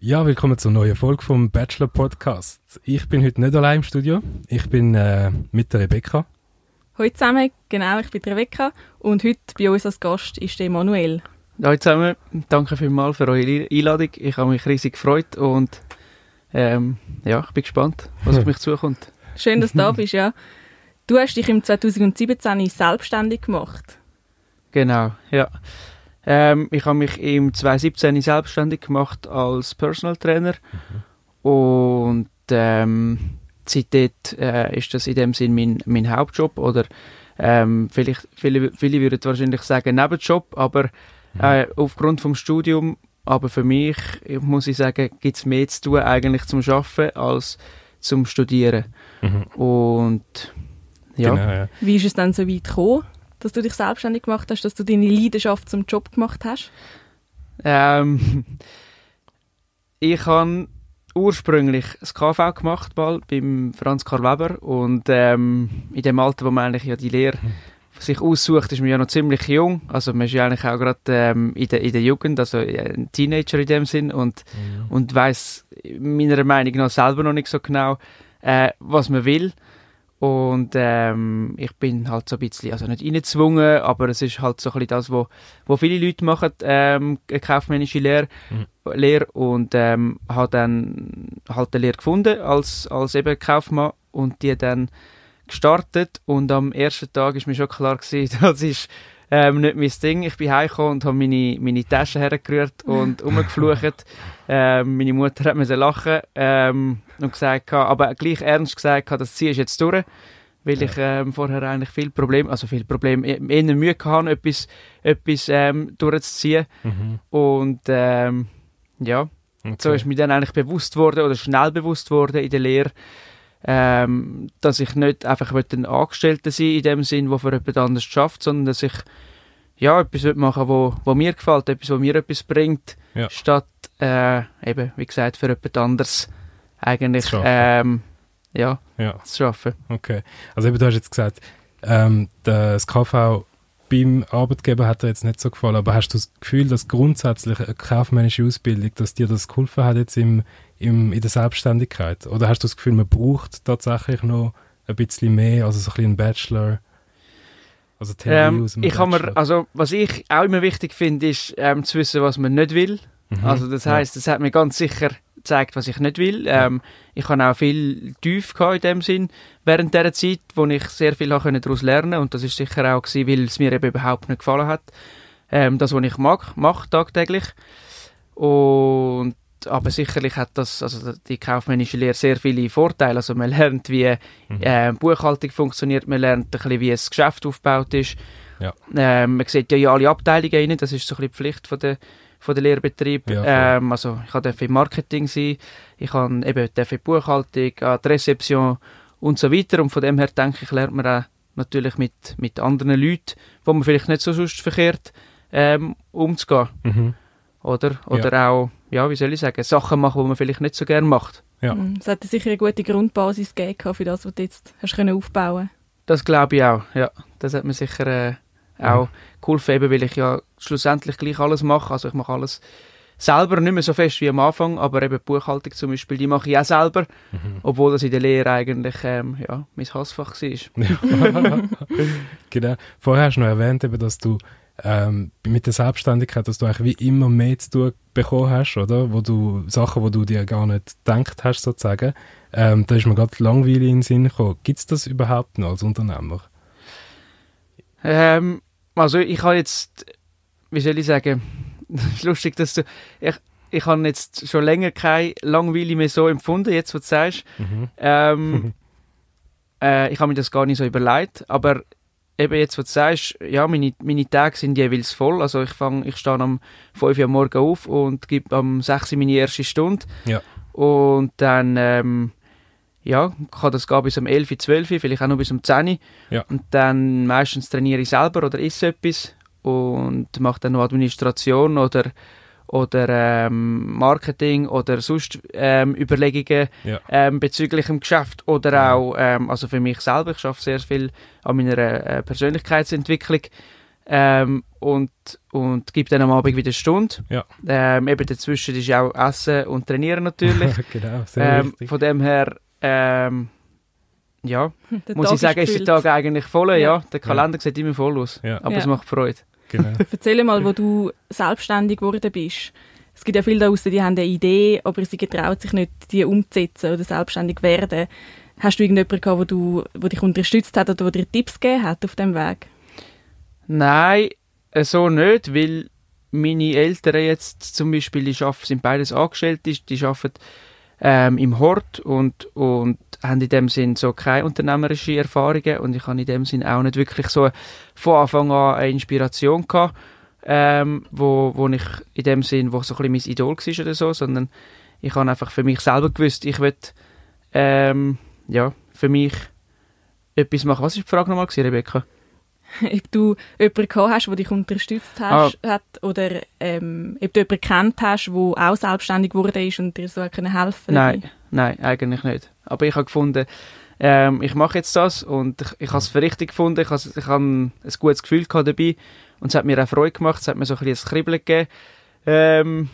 Ja, willkommen zur neuen Folge vom Bachelor Podcast. Ich bin heute nicht allein im Studio. Ich bin äh, mit der Rebecca. Hallo zusammen, genau, ich bin Rebecca und heute bei uns als Gast ist der Emanuel. Hallo zusammen, danke vielmals für eure Einladung. Ich habe mich riesig gefreut und ähm, ja, ich bin gespannt, was auf mich zukommt. Schön, dass du da bist, ja. Du hast dich im 2017 selbstständig gemacht. Genau, ja. Ähm, ich habe mich im 2017 selbstständig gemacht als Personal Trainer mhm. und ähm, seitdem äh, ist das in dem Sinn mein, mein Hauptjob oder ähm, vielleicht, viele, viele würden wahrscheinlich sagen Nebenjob, aber mhm. äh, aufgrund vom Studium, aber für mich muss ich sagen, gibt es mehr zu tun eigentlich zum Arbeiten als zum Studieren. Mhm. Und ja. Genau, ja. Wie ist es dann so weit gekommen? Dass du dich selbstständig gemacht hast, dass du deine Leidenschaft zum Job gemacht hast? Ähm, ich habe ursprünglich das KV gemacht, mal beim Franz Karl Weber und ähm, in dem Alter, wo man eigentlich ja die Lehre sich aussucht, ist man ja noch ziemlich jung, also man ist ja eigentlich auch gerade ähm, in, der, in der Jugend, also ein Teenager in dem Sinn und, mhm. und weiß meiner Meinung nach selber noch nicht so genau, äh, was man will und ähm, ich bin halt so ein bisschen, also nicht reingezwungen, aber es ist halt so ein bisschen das, was wo, wo viele Leute machen, ähm, eine kaufmännische Lehre, mhm. Lehre und ähm, habe dann halt eine Lehre gefunden als, als eben Kaufmann und die dann gestartet und am ersten Tag ist mir schon klar gewesen, das ist ähm, nicht mein Ding. Ich bin heimgekommen und habe meine, meine Tasche hergerührt und umgeflucht. ähm, meine Mutter hat mir lachen ähm, und gesagt, aber gleich ernst gesagt, das ziehe ich jetzt durch, weil ich ähm, vorher eigentlich viel Problem, also viel Problem, e-, eher Mühe hatte, etwas, etwas ähm, durchzuziehen. Mhm. Und ähm, ja, okay. so ist mir dann eigentlich bewusst worden oder schnell bewusst worden in der Lehre, ähm, dass ich nicht einfach ein Angestellter sein in dem Sinn, der für jemand anderes schafft, sondern dass ich ja, etwas machen wo, wo mir gefällt, etwas, wo mir etwas bringt, ja. statt äh, eben, wie gesagt, für jemand anderes eigentlich ähm, ja, ja. zu schaffen. Okay, also eben, du hast jetzt gesagt, ähm, das KV beim Arbeitgeber hat dir jetzt nicht so gefallen, aber hast du das Gefühl, dass grundsätzlich eine kaufmännische Ausbildung, dass dir das geholfen hat jetzt im, im, in der Selbstständigkeit? Oder hast du das Gefühl, man braucht tatsächlich noch ein bisschen mehr, also so ein bisschen Bachelor? Also Theorie ähm, aus dem ich Bachelor? Mir, also was ich auch immer wichtig finde, ist ähm, zu wissen, was man nicht will. Mhm, also das heißt, ja. das hat mir ganz sicher gezeigt, was ich nicht will. Ähm, ich habe auch viel tief in dem Sinn während der Zeit, wo ich sehr viel daraus lernen konnte. Und das ist sicher auch gewesen, weil es mir eben überhaupt nicht gefallen hat. Ähm, das, was ich mag, mache tagtäglich. Und aber sicherlich hat das, also die kaufmännische Lehre sehr viele Vorteile. Also man lernt, wie äh, Buchhaltung funktioniert, man lernt ein bisschen, wie das Geschäft aufgebaut ist. Ja. Ähm, man sieht ja alle Abteilungen rein, das ist so ein bisschen die Pflicht von der von der Lehrbetrieb. Ja, ähm, also ich habe im Marketing sein, ich habe eben in Buchhaltung, an die Rezeption und so weiter. Und von dem her denke ich, lernt man auch natürlich mit, mit anderen Leuten, wo man vielleicht nicht so sonst verkehrt, ähm, umzugehen. Mhm. Oder, oder ja. auch, ja, wie soll ich sagen, Sachen machen, die man vielleicht nicht so gerne macht. Ja. Mhm. Es hat sicher eine gute Grundbasis gegeben für das, was du jetzt hast können aufbauen Das glaube ich auch, ja. Das hat mir sicher äh, auch mhm. geholfen, eben, weil ich ja schlussendlich gleich alles mache. Also ich mache alles selber, nicht mehr so fest wie am Anfang, aber eben Buchhaltung zum Beispiel, die mache ich auch selber, mhm. obwohl das in der Lehre eigentlich ähm, ja, mein Hassfach war. genau. Vorher hast du noch erwähnt, eben, dass du ähm, mit der Selbstständigkeit, dass du eigentlich wie immer mehr zu tun bekommen hast, oder? Wo du Sachen, wo du dir gar nicht gedacht hast, sozusagen. Ähm, da ist mir gerade langweilig in den Sinn gekommen. Gibt es das überhaupt noch als Unternehmer? Ähm, also ich habe jetzt, wie soll ich sagen, es ist lustig, dass du, ich, ich habe jetzt schon länger keine Langweile mehr so empfunden, jetzt wo du sagst. Mhm. Ähm, äh, ich habe mir das gar nicht so überlegt, aber eben jetzt, wo du sagst, ja, meine, meine Tage sind jeweils voll. Also ich fange, ich stehe am 5 Uhr morgen auf und gebe am 6 Uhr meine erste Stunde. Ja. Und dann, ähm, ja, kann das gehen bis um 11, 12, vielleicht auch noch bis um 10 ja. Und dann meistens trainiere ich selber oder esse etwas und mache dann noch Administration oder oder ähm, Marketing oder sonst ähm, Überlegungen ja. ähm, bezüglich dem Geschäft oder auch, ähm, also für mich selber, ich schaffe sehr viel an meiner äh, Persönlichkeitsentwicklung ähm, und, und gibt dann am Abend wieder eine Stunde. Ja. Ähm, eben dazwischen ist auch Essen und Trainieren natürlich. genau, sehr ähm, von dem her, ähm, ja, Der muss Tag ich sagen, ist der gefüllt. Tag eigentlich voll. Ja, Ja. der Kalender sieht immer voll aus, Ja. aber Ja. es macht Freude. Genau. Erzähl mal, wo du selbstständig geworden bist. Es gibt ja viele da draussen, die haben eine Idee, aber sie getrauen sich nicht, die umzusetzen oder selbstständig werden. Hast du irgendjemanden gehabt, wo, du, wo dich unterstützt hat oder wo dir Tipps gegeben hat auf dem Weg? Nein, äh, so nicht, weil meine Eltern jetzt zum Beispiel, die arbeiten, sind beides angestellt, die, die arbeiten ähm, im Hort und, und haben in dem Sinn so keine unternehmerische Erfahrungen und ich habe in dem Sinn auch nicht wirklich so von Anfang an eine Inspiration gehabt, ähm, wo, wo ich in dem Sinn, wo so ein bisschen mein Idol war oder so, sondern ich habe einfach für mich selber gewusst, ich will ähm, ja, für mich etwas machen. Was war die Frage nochmal, Rebecca? ob du jemanden gehabt hast, der dich unterstützt hast, hat, oder ähm, ob du jemanden kennt hast, der auch selbstständig geworden ist und dir so können helfen Nein, nein, eigentlich nicht. Aber ich habe gefunden, ähm, ich mache jetzt das und ich, ich habe es für richtig gefunden. Ich, has, ich habe ein gutes Gefühl gehabt dabei und es hat mir auch Freude gemacht. Es hat mir so ein bisschen ein Kribbeln gegeben. Ähm,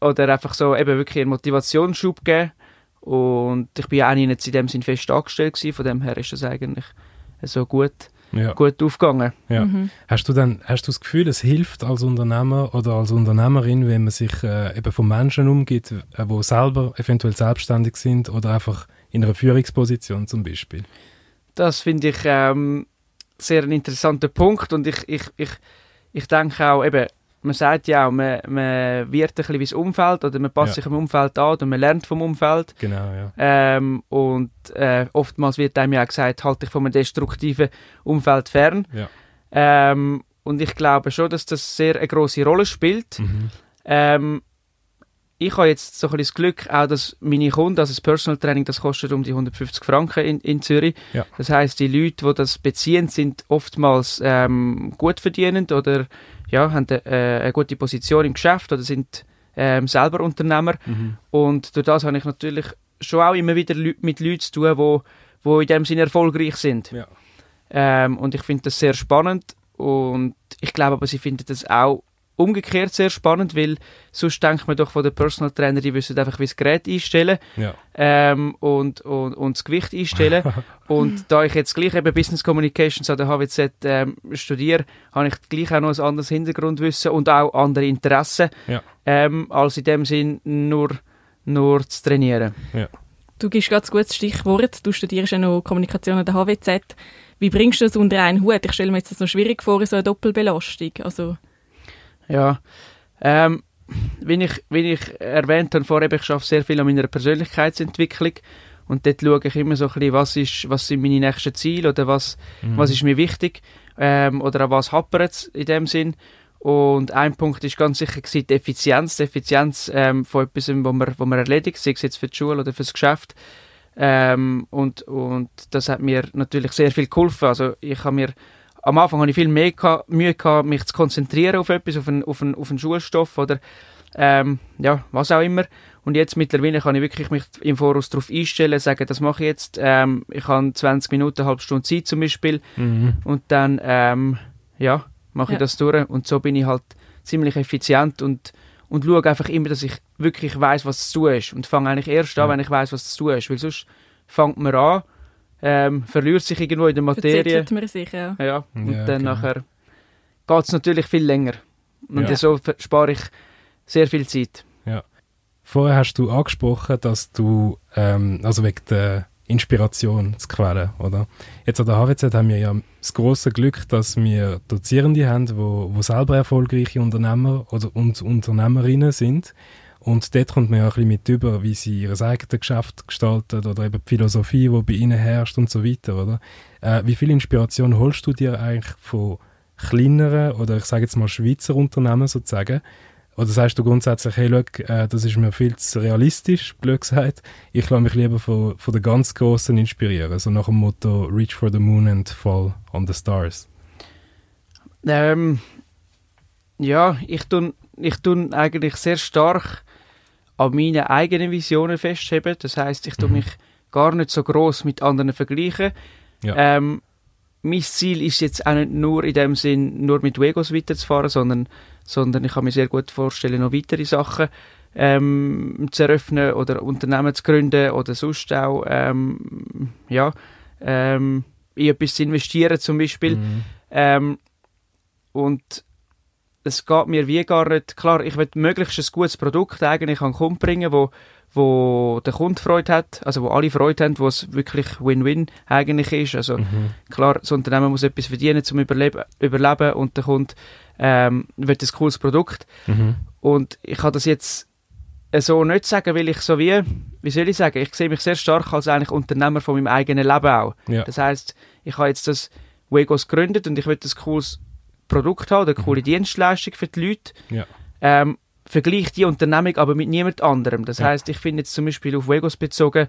oder einfach so eben wirklich einen Motivationsschub gegeben. Und ich bin ja auch nicht in dem Sinn fest angestellt gewesen. Von dem her ist das eigentlich so gut, Ja. gut aufgegangen. Ja. Mhm. Hast du dann hast du das Gefühl, es hilft als Unternehmer oder als Unternehmerin, wenn man sich äh, eben von Menschen umgibt, äh, wo selber eventuell selbstständig sind oder einfach in einer Führungsposition zum Beispiel? Das finde ich ähm, sehr ein interessanter Punkt und ich, ich, ich, ich denke auch, eben, man sagt ja auch, man, man wird ein bisschen wie das Umfeld oder man passt Ja. sich dem Umfeld an oder man lernt vom Umfeld Genau, ja. ähm, und äh, oftmals wird einem ja auch gesagt, halt dich von einem destruktiven Umfeld fern Ja. ähm, und ich glaube schon, dass das sehr eine große Rolle spielt. Mhm. Ähm, ich habe jetzt so ein bisschen das Glück, auch dass meine Kunden, also das Personal Training, das kostet um die 150 Franken in, in Zürich. Ja. Das heißt, die Leute, die das beziehen, sind oftmals ähm, gut verdienend oder ja, haben eine, äh, eine gute Position im Geschäft oder sind ähm, selber Unternehmer. Mhm. Und durch das habe ich natürlich schon auch immer wieder Leu mit Leuten zu tun, wo, wo in dem Sinne erfolgreich sind. Ja. Ähm, und ich finde das sehr spannend und ich glaube aber, sie finden das auch umgekehrt sehr spannend, weil sonst denkt man doch von den Personal Trainer, die wissen einfach, wie das Gerät einstellen Ja. ähm, und, und, und das Gewicht einstellen. und da ich jetzt gleich eben Business Communications an der HWZ ähm, studiere, habe ich gleich auch noch ein anderes Hintergrundwissen und auch andere Interessen, Ja. ähm, als in dem Sinn nur, nur zu trainieren. Du gibst gerade ein gutes Stichwort. Du studierst ja noch Kommunikation an der HWZ. Wie bringst du das unter einen Hut? Ich stelle mir jetzt das noch schwierig vor, so eine Doppelbelastung. Also, Ja, ähm, wie, ich, wie ich erwähnt habe vorher, ich arbeite sehr viel an meiner Persönlichkeitsentwicklung und dort schaue ich immer so ein bisschen, was, ist, was sind meine nächsten Ziele oder was, Mhm. was ist mir wichtig ähm, oder an was hapert es in dem Sinn. Und ein Punkt ist ganz sicher gewesen, die Effizienz, die Effizienz ähm, von etwas, was man, was man erledigt, sei es jetzt für die Schule oder für das Geschäft. Ähm, und, und das hat mir natürlich sehr viel geholfen. Also ich habe mir am Anfang hatte ich viel mehr Mühe gehabt, mich zu konzentrieren auf etwas, auf einen, auf einen, auf einen Schulstoff oder ähm, ja, was auch immer. Und jetzt mittlerweile kann ich wirklich mich im Voraus darauf einstellen, sagen, das mache ich jetzt. Ähm, ich habe 20 Minuten, eine halbe Stunde Zeit zum Beispiel Mhm. und dann ähm, ja, mache ich Ja. das durch und so bin ich halt ziemlich effizient und und schaue einfach immer, dass ich wirklich weiß, was zu tun ist und fange eigentlich erst an, Ja. wenn ich weiß, was zu tun ist, weil sonst fängt man an, ähm, verliert sich irgendwo in der Materie verzettelt man sich, ja. ja, und Ja, dann genau. nachher geht es natürlich viel länger. Und Ja. so spare ich sehr viel Zeit. Vorher hast du angesprochen, dass du, ähm, also wegen der Inspirationsquelle, oder? Jetzt an der HWZ haben wir ja das große Glück, dass wir Dozierende haben, wo, wo selber erfolgreiche Unternehmer oder und Unternehmerinnen sind. Und dort kommt man ja ein bisschen mit über, wie sie ihr eigenes Geschäft gestalten oder eben die Philosophie, die bei ihnen herrscht und so weiter, oder? Äh, wie viel Inspiration holst du dir eigentlich von kleineren oder ich sage jetzt mal Schweizer Unternehmen sozusagen? Oder sagst du grundsätzlich, hey, schau, äh, das ist mir viel zu realistisch, blöd gesagt. Ich lasse mich lieber von, von den ganz Grossen inspirieren. So nach dem Motto Reach for the Moon and Fall on the Stars. Ähm, ja, ich tun, ich tun eigentlich sehr stark an meinen eigenen Visionen festheben. Das heißt, ich tue Mhm. mich gar nicht so groß mit anderen vergleichen. Ja. Ähm, mein Ziel ist jetzt auch nicht nur in dem Sinn, nur mit Wegos weiterzufahren, sondern, sondern ich kann mir sehr gut vorstellen, noch weitere Sachen ähm, zu eröffnen oder Unternehmen zu gründen oder sonst auch ähm, ja, ähm, in etwas zu investieren zum Beispiel. Mhm. Ähm, und es geht mir wie gar nicht, klar, ich will möglichst ein gutes Produkt eigentlich an den Kunden bringen, wo, wo der Kunde Freude hat, also wo alle Freude haben, wo es wirklich Win-Win eigentlich ist. Also Mhm. klar, das Unternehmen muss etwas verdienen zum Überleben, Überleben und der Kunde ähm, will ein cooles Produkt. Mhm. Und ich kann das jetzt so nicht sagen, weil ich so wie, wie soll ich sagen, ich sehe mich sehr stark als eigentlich Unternehmer von meinem eigenen Leben auch. Ja. Das heißt, ich habe jetzt das Wegos gegründet und ich will ein cooles Produkt haben, eine coole Dienstleistung für die Leute. Mhm. Ja. Ähm, vergleiche die Unternehmung aber mit niemand anderem. Das Ja. heißt, ich finde jetzt zum Beispiel auf Wegos bezogen,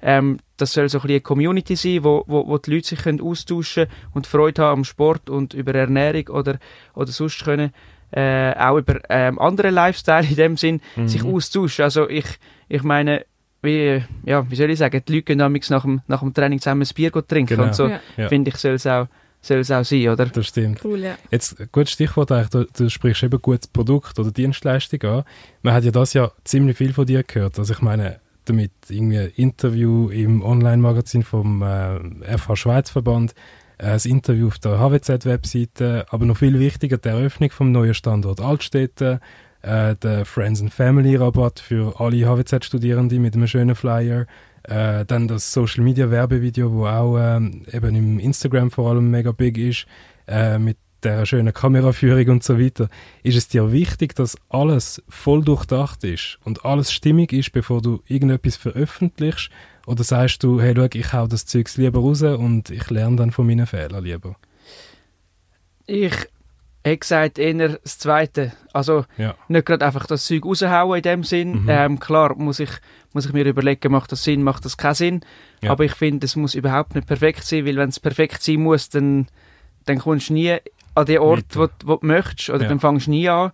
ähm, das soll so ein bisschen eine Community sein, wo, wo, wo die Leute sich können austauschen und Freude haben am Sport und über Ernährung oder, oder sonst können äh, auch über ähm, andere Lifestyle in dem Sinn Mhm. sich austauschen. Also ich, ich meine, wie, ja, wie soll ich sagen, die Leute gehen nach dem, nach dem Training zusammen ein Bier trinken Genau. und so. Ja. finde ich, soll es auch, soll es auch sein, oder? Das stimmt. Cool, ja. Jetzt, gutes Stichwort eigentlich, du, du sprichst eben gutes Produkt oder Dienstleistung an. Man hat ja das ja ziemlich viel von dir gehört. Also ich meine, damit irgendwie ein Interview im Online-Magazin vom äh, FH Schweiz Verband, äh, ein Interview auf der HWZ-Webseite, aber noch viel wichtiger die Eröffnung vom neuen Standort Altstädte, äh, der Friends and Family Rabatt für alle HWZ-Studierende mit einem schönen Flyer, äh, dann das Social Media Werbevideo, wo auch ähm, eben im Instagram vor allem mega big ist, äh, mit der schönen Kameraführung und so weiter. Ist es dir wichtig, dass alles voll durchdacht ist und alles stimmig ist, bevor du irgendetwas veröffentlichst? Oder sagst du, hey, schau, ich hau das Zeugs lieber raus und ich lerne dann von meinen Fehlern lieber? Ich hätte gesagt, eher das Zweite. Also Ja. nicht gerade einfach das Zeug raushauen in dem Sinn. Mhm. Ähm, klar muss ich, muss ich mir überlegen, macht das Sinn, macht das keinen Sinn. Ja. Aber ich finde, es muss überhaupt nicht perfekt sein, weil wenn es perfekt sein muss, dann, dann kommst du nie an den Ort, Weiter. wo, du- wo du möchtest, oder Ja. dann fängst du nie an.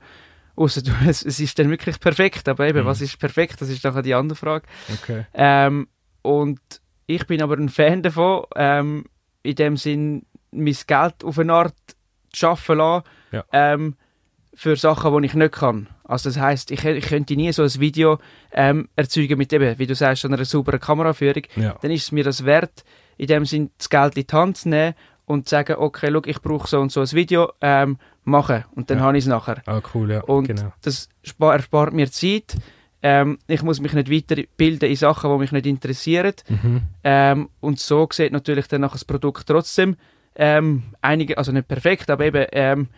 Ausser du, es, es ist dann wirklich perfekt. Aber eben, Mhm. was ist perfekt, das ist nachher die andere Frage. Okay. Ähm, und ich bin aber ein Fan davon, ähm, in dem Sinn, mein Geld auf eine Art zu schaffen lassen, Ja. ähm, für Sachen, die ich nicht kann. Also das heißt, ich, ich könnte nie so ein Video ähm, erzeugen mit eben, wie du sagst, einer sauberen Kameraführung. Ja. Dann ist es mir das wert, in dem Sinn das Geld in die Hand zu nehmen und zu sagen, okay, look, ich brauche so und so ein Video, ähm, machen. Und dann Ja. habe ich es nachher. Ah, cool, ja. Und genau. das spa- erspart mir Zeit. Ähm, ich muss mich nicht weiterbilden in Sachen, die mich nicht interessieren. Mhm. Ähm, und so sieht natürlich dann nachher das Produkt trotzdem ähm, einige, also nicht perfekt, aber eben ähm,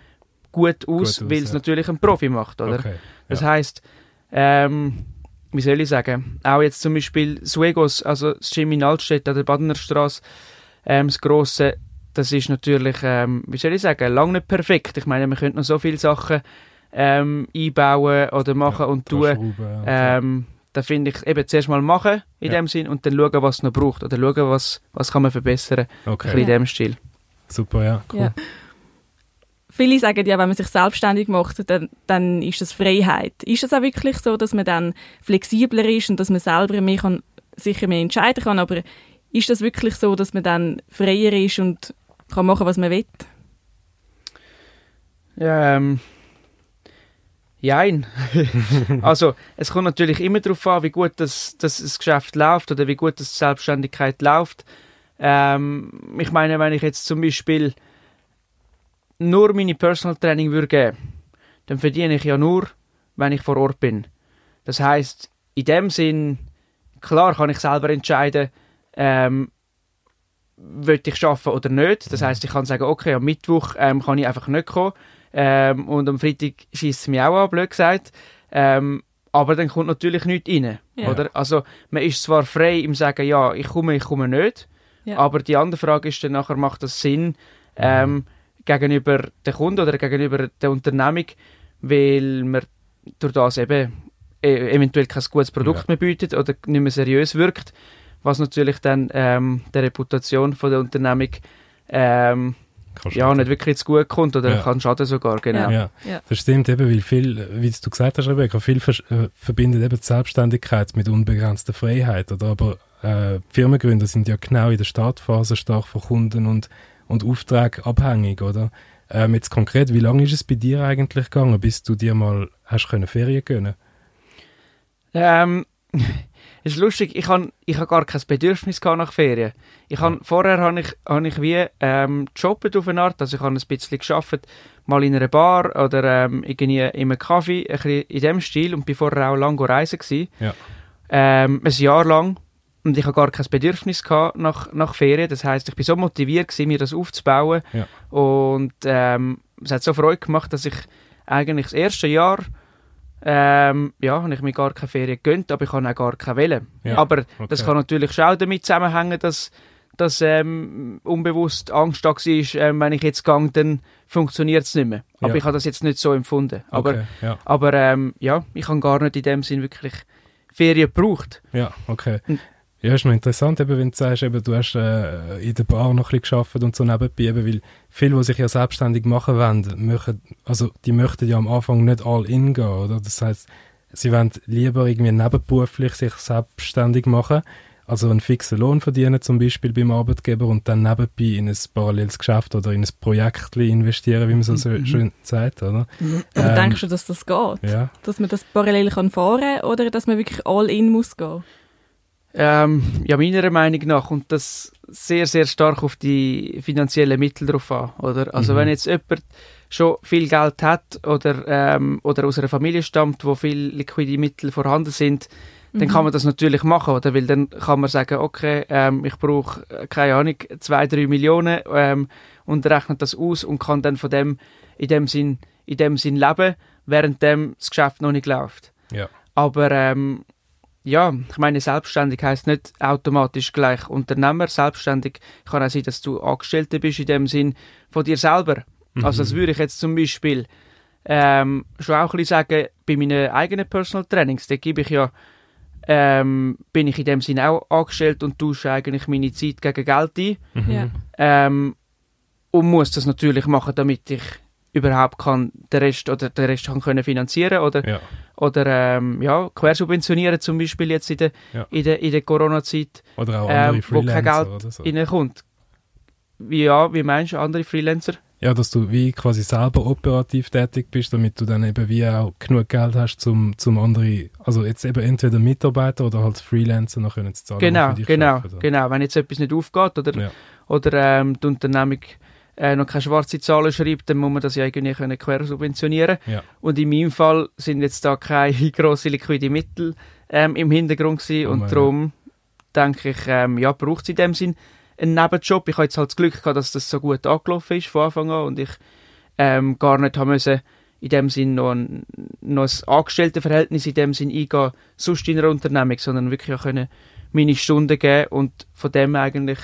gut aus, Gut aus, weil es ja. natürlich ein Profi macht, oder? Okay. Das ja. heißt, ähm, wie soll ich sagen, auch jetzt zum Beispiel Suegos, also das Gym in Altstedt an der Badener Straße, ähm, das grosse, das ist natürlich, ähm, wie soll ich sagen, lange nicht perfekt. Ich meine, man könnte noch so viele Sachen ähm, einbauen oder machen und tun. Ähm, da finde ich eben zuerst mal machen in Ja. dem Sinn und dann schauen, was es noch braucht oder schauen, was, was kann man verbessern. Okay, bisschen in dem Stil. super, ja. Cool. Viele sagen ja, wenn man sich selbstständig macht, dann, dann ist das Freiheit. Ist es auch wirklich so, dass man dann flexibler ist und dass man selber mehr kann, sicher mehr entscheiden kann, aber ist das wirklich so, dass man dann freier ist und kann machen, was man will? Ja, ähm, Jein. also, es kommt natürlich immer darauf an, wie gut das, das, das Geschäft läuft oder wie gut das die Selbstständigkeit läuft. Ähm, ich meine, wenn ich jetzt zum Beispiel nur meine Personal Training würde geben, dann verdiene ich ja nur, wenn ich vor Ort bin. Das heißt, in dem Sinn, klar kann ich selber entscheiden, ähm, will ich arbeiten oder nicht. Das heißt, ich kann sagen, okay, am Mittwoch ähm, kann ich einfach nicht kommen. Ähm, und am Freitag schießt es mich auch an, blöd gesagt. Ähm, aber dann kommt natürlich nichts rein. Ja. Oder? Also, man ist zwar frei im Sagen, ja, ich komme, ich komme nicht. Ja. Aber die andere Frage ist dann nachher, macht das Sinn ähm, gegenüber den Kunden oder gegenüber der Unternehmung, weil man durch das eben e- eventuell kein gutes Produkt Ja. mehr bietet oder nicht mehr seriös wirkt, was natürlich dann ähm, der Reputation von der Unternehmung ähm, ja, nicht wirklich zu gut kommt oder Ja. kann schaden sogar, genau. Ja. Ja. Das stimmt eben, weil viel, wie du gesagt hast, Rebecca, viel vers- äh, verbindet eben die Selbstständigkeit mit unbegrenzter Freiheit. Oder? Aber äh, Firmengründer sind ja genau in der Startphase stark von Kunden und, und Auftrag abhängig, oder? Ähm, jetzt konkret, wie lange ist es bei dir eigentlich gegangen, bis du dir mal hast können Ferien gönnen? Ähm, ist lustig, ich habe ich hab gar kein Bedürfnis nach Ferien. Ich hab, Vorher habe ich, hab ich wie ähm, gejobbt auf eine Art, also ich habe ein bisschen geschafft, mal in einer Bar oder ähm, irgendwie in einem Kaffee, ein bisschen in dem Stil und bin vorher auch lange reisen gewesen. Ja. Ähm, ein Jahr lang und ich habe gar kein Bedürfnis gehabt nach, nach Ferien. Das heißt, ich bin so motiviert gewesen, mir das aufzubauen Ja. und ähm, es hat so Freude gemacht, dass ich eigentlich das erste Jahr ähm, ja, habe ich mir gar keine Ferien gegönnt, aber ich habe auch gar keine Welle. Ja, Aber okay. das kann natürlich schon auch damit zusammenhängen, dass, dass ähm, unbewusst Angst da war, ähm, wenn ich jetzt gehe, dann funktioniert es nicht mehr. Aber Ja. ich habe das jetzt nicht so empfunden. Aber, Okay, ja. aber ähm, ja, ich habe gar nicht in dem Sinn wirklich Ferien gebraucht. Ja, okay. Hm. Ja, ist noch interessant, eben, wenn du sagst, eben, du hast äh, in der Bar noch ein bisschen gearbeitet und so nebenbei, eben, weil viele, die sich ja selbstständig machen wollen, möchten, also die möchten ja am Anfang nicht all in gehen, oder? Das heißt, sie wollen lieber irgendwie nebenberuflich sich selbstständig machen, also einen fixen Lohn verdienen zum Beispiel beim Arbeitgeber und dann nebenbei in ein paralleles Geschäft oder in ein Projekt investieren, wie man so, so schön sagt, oder? Aber Ähm, denkst du, dass das geht? Ja, Dass man das parallel kann fahren oder dass man wirklich all in muss gehen? Ähm, ja, meiner Meinung nach kommt das sehr, sehr stark auf die finanziellen Mittel drauf an. Oder? Also Mhm. wenn jetzt jemand schon viel Geld hat oder, ähm, oder aus einer Familie stammt, wo viel liquide Mittel vorhanden sind, dann kann man das natürlich machen, oder? Weil dann kann man sagen, okay, ähm, ich brauche, äh, keine Ahnung, zwei, drei Millionen ähm, und rechnet das aus und kann dann von dem in dem Sinn, in dem Sinn leben, während dem das Geschäft noch nicht läuft. ja, Aber ähm, ja, ich meine, selbstständig heißt nicht automatisch gleich Unternehmer. Selbstständig kann auch sein, dass du Angestellter bist in dem Sinn von dir selber. Also das würde ich jetzt zum Beispiel ähm, schon auch ein bisschen sagen, bei meinen eigenen Personal Trainings, da gebe ich ja, ähm, bin ich in dem Sinn auch angestellt und tausche eigentlich meine Zeit gegen Geld ein. Mhm. Ja. Ähm, und muss das natürlich machen, damit ich überhaupt kann den Rest oder den Rest kann können finanzieren oder ja, oder ähm, ja, quersubventionieren zum Beispiel jetzt in der, Ja. in der, in der Corona-Zeit oder auch Ähm, andere wo kein Geld so. reinkommt. Wie, ja, wie meinst du, andere Freelancer? Ja, dass du wie quasi selber operativ tätig bist, damit du dann eben wie auch genug Geld hast, zum, zum andere, also jetzt eben entweder Mitarbeiter oder halt Freelancer noch können zu zahlen. Genau, genau, arbeiten. genau. Wenn jetzt etwas nicht aufgeht oder, Ja. oder ähm, die Unternehmung äh, noch keine schwarze Zahlen schreibt, dann muss man das ja irgendwie können quersubventionieren. Ja. Und in meinem Fall sind jetzt da keine grossen liquide Mittel ähm, im Hintergrund gewesen Oh und darum denke ich, ähm, ja, braucht es in dem Sinn einen Nebenjob. Ich habe jetzt halt das Glück gehabt, dass das so gut angelaufen ist von Anfang an und ich ähm, gar nicht haben müssen in dem Sinn noch ein, noch ein Angestelltenverhältnis in dem Sinn eingehen, sonst in einer Unternehmung, sondern wirklich auch können meine Stunden geben und von dem eigentlich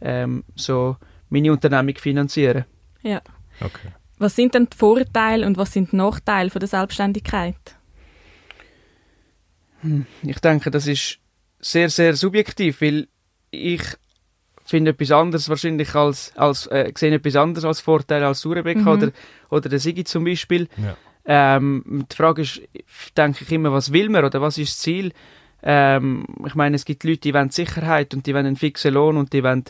ähm, so meine Unternehmung finanzieren. Ja. Okay. Was sind denn die Vorteile und was sind die Nachteile von der Selbstständigkeit? Ich denke, das ist sehr, sehr subjektiv, weil ich finde etwas anderes wahrscheinlich als, als äh, sehe etwas anderes als Vorteil als Surebeka Mhm. oder, oder der Sigi zum Beispiel. Ja. Ähm, die Frage ist, denke ich immer, was will man oder was ist das Ziel? Ähm, ich meine, es gibt Leute, die wollen Sicherheit und die wollen einen fixen Lohn und die wollen,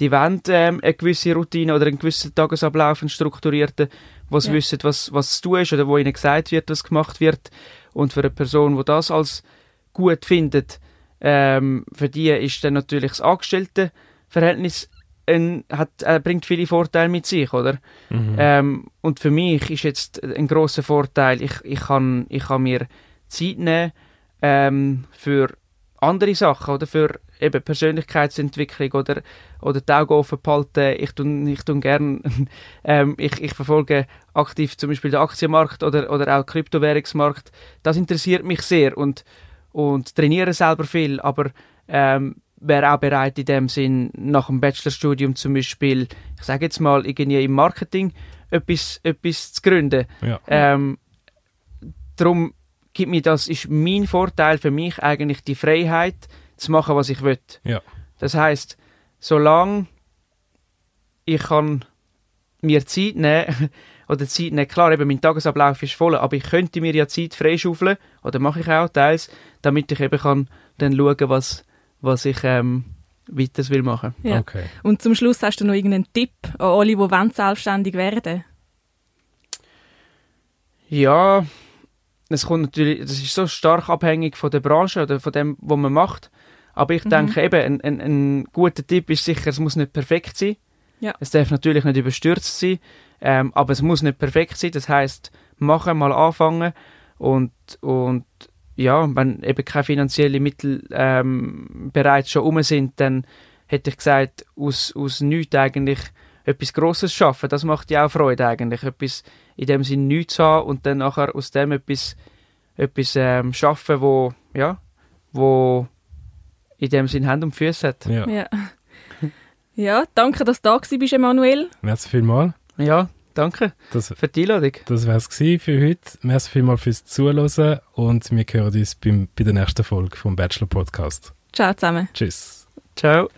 die wollen ähm, eine gewisse Routine oder einen gewissen Tagesablauf, einen strukturierten, wo sie Ja. wissen, was, was zu tun ist oder wo ihnen gesagt wird, was gemacht wird. Und für eine Person, die das als gut findet, ähm, für die ist dann natürlich das Angestelltenverhältnis ein, hat, äh, bringt viele Vorteile mit sich, oder? Mhm. Ähm, und für mich ist jetzt ein großer Vorteil, ich, ich, kann, ich kann mir Zeit nehmen ähm, für andere Sachen oder für eben Persönlichkeitsentwicklung oder, oder die Augen offen behalten. Ich tue, ich tue gern, ähm, ich, ich verfolge aktiv zum Beispiel den Aktienmarkt oder, oder auch den Kryptowährungsmarkt. Das interessiert mich sehr und, und trainiere selber viel, aber ähm, wäre auch bereit in dem Sinn nach dem Bachelorstudium zum Beispiel, ich sage jetzt mal irgendwie im Marketing etwas, etwas zu gründen. ja. Ähm, darum gibt mir das, ist mein Vorteil für mich eigentlich die Freiheit zu machen, was ich will. Ja. Das heißt, solange ich kann mir Zeit nehmen oder Zeit nehmen, klar, eben mein Tagesablauf ist voll, aber ich könnte mir ja Zeit freischaufeln oder mache ich auch teils, damit ich eben kann dann schauen, was, was ich ähm, weiter will machen. Ja. Okay. Und zum Schluss hast du noch irgendeinen Tipp an alle, die wollen selbstständig werden Ja, es kommt natürlich, das ist so stark abhängig von der Branche oder von dem, was man macht. Aber ich Mhm. denke eben, ein, ein, ein guter Tipp ist sicher, es muss nicht perfekt sein. Ja. Es darf natürlich nicht überstürzt sein, ähm, aber es muss nicht perfekt sein. Das heißt, machen, mal anfangen und, und ja, wenn eben keine finanziellen Mittel ähm, bereits schon um sind, dann hätte ich gesagt, aus, aus nichts eigentlich etwas Grosses schaffen. Das macht ja auch Freude eigentlich. Etwas in dem Sinn nichts zu haben und dann nachher aus dem etwas, etwas ähm, schaffen, wo, ja, wo in dem Sinn Hand und Füße hat. Ja. Ja. ja, danke, dass du da bist, Emanuel. Merci vielmals. Ja, danke Das, für die Einladung. das wäre es für heute. Merci vielmals fürs Zuhören und wir hören uns beim, bei der nächsten Folge vom Bachelor Podcast. Ciao zusammen. Tschüss. Ciao.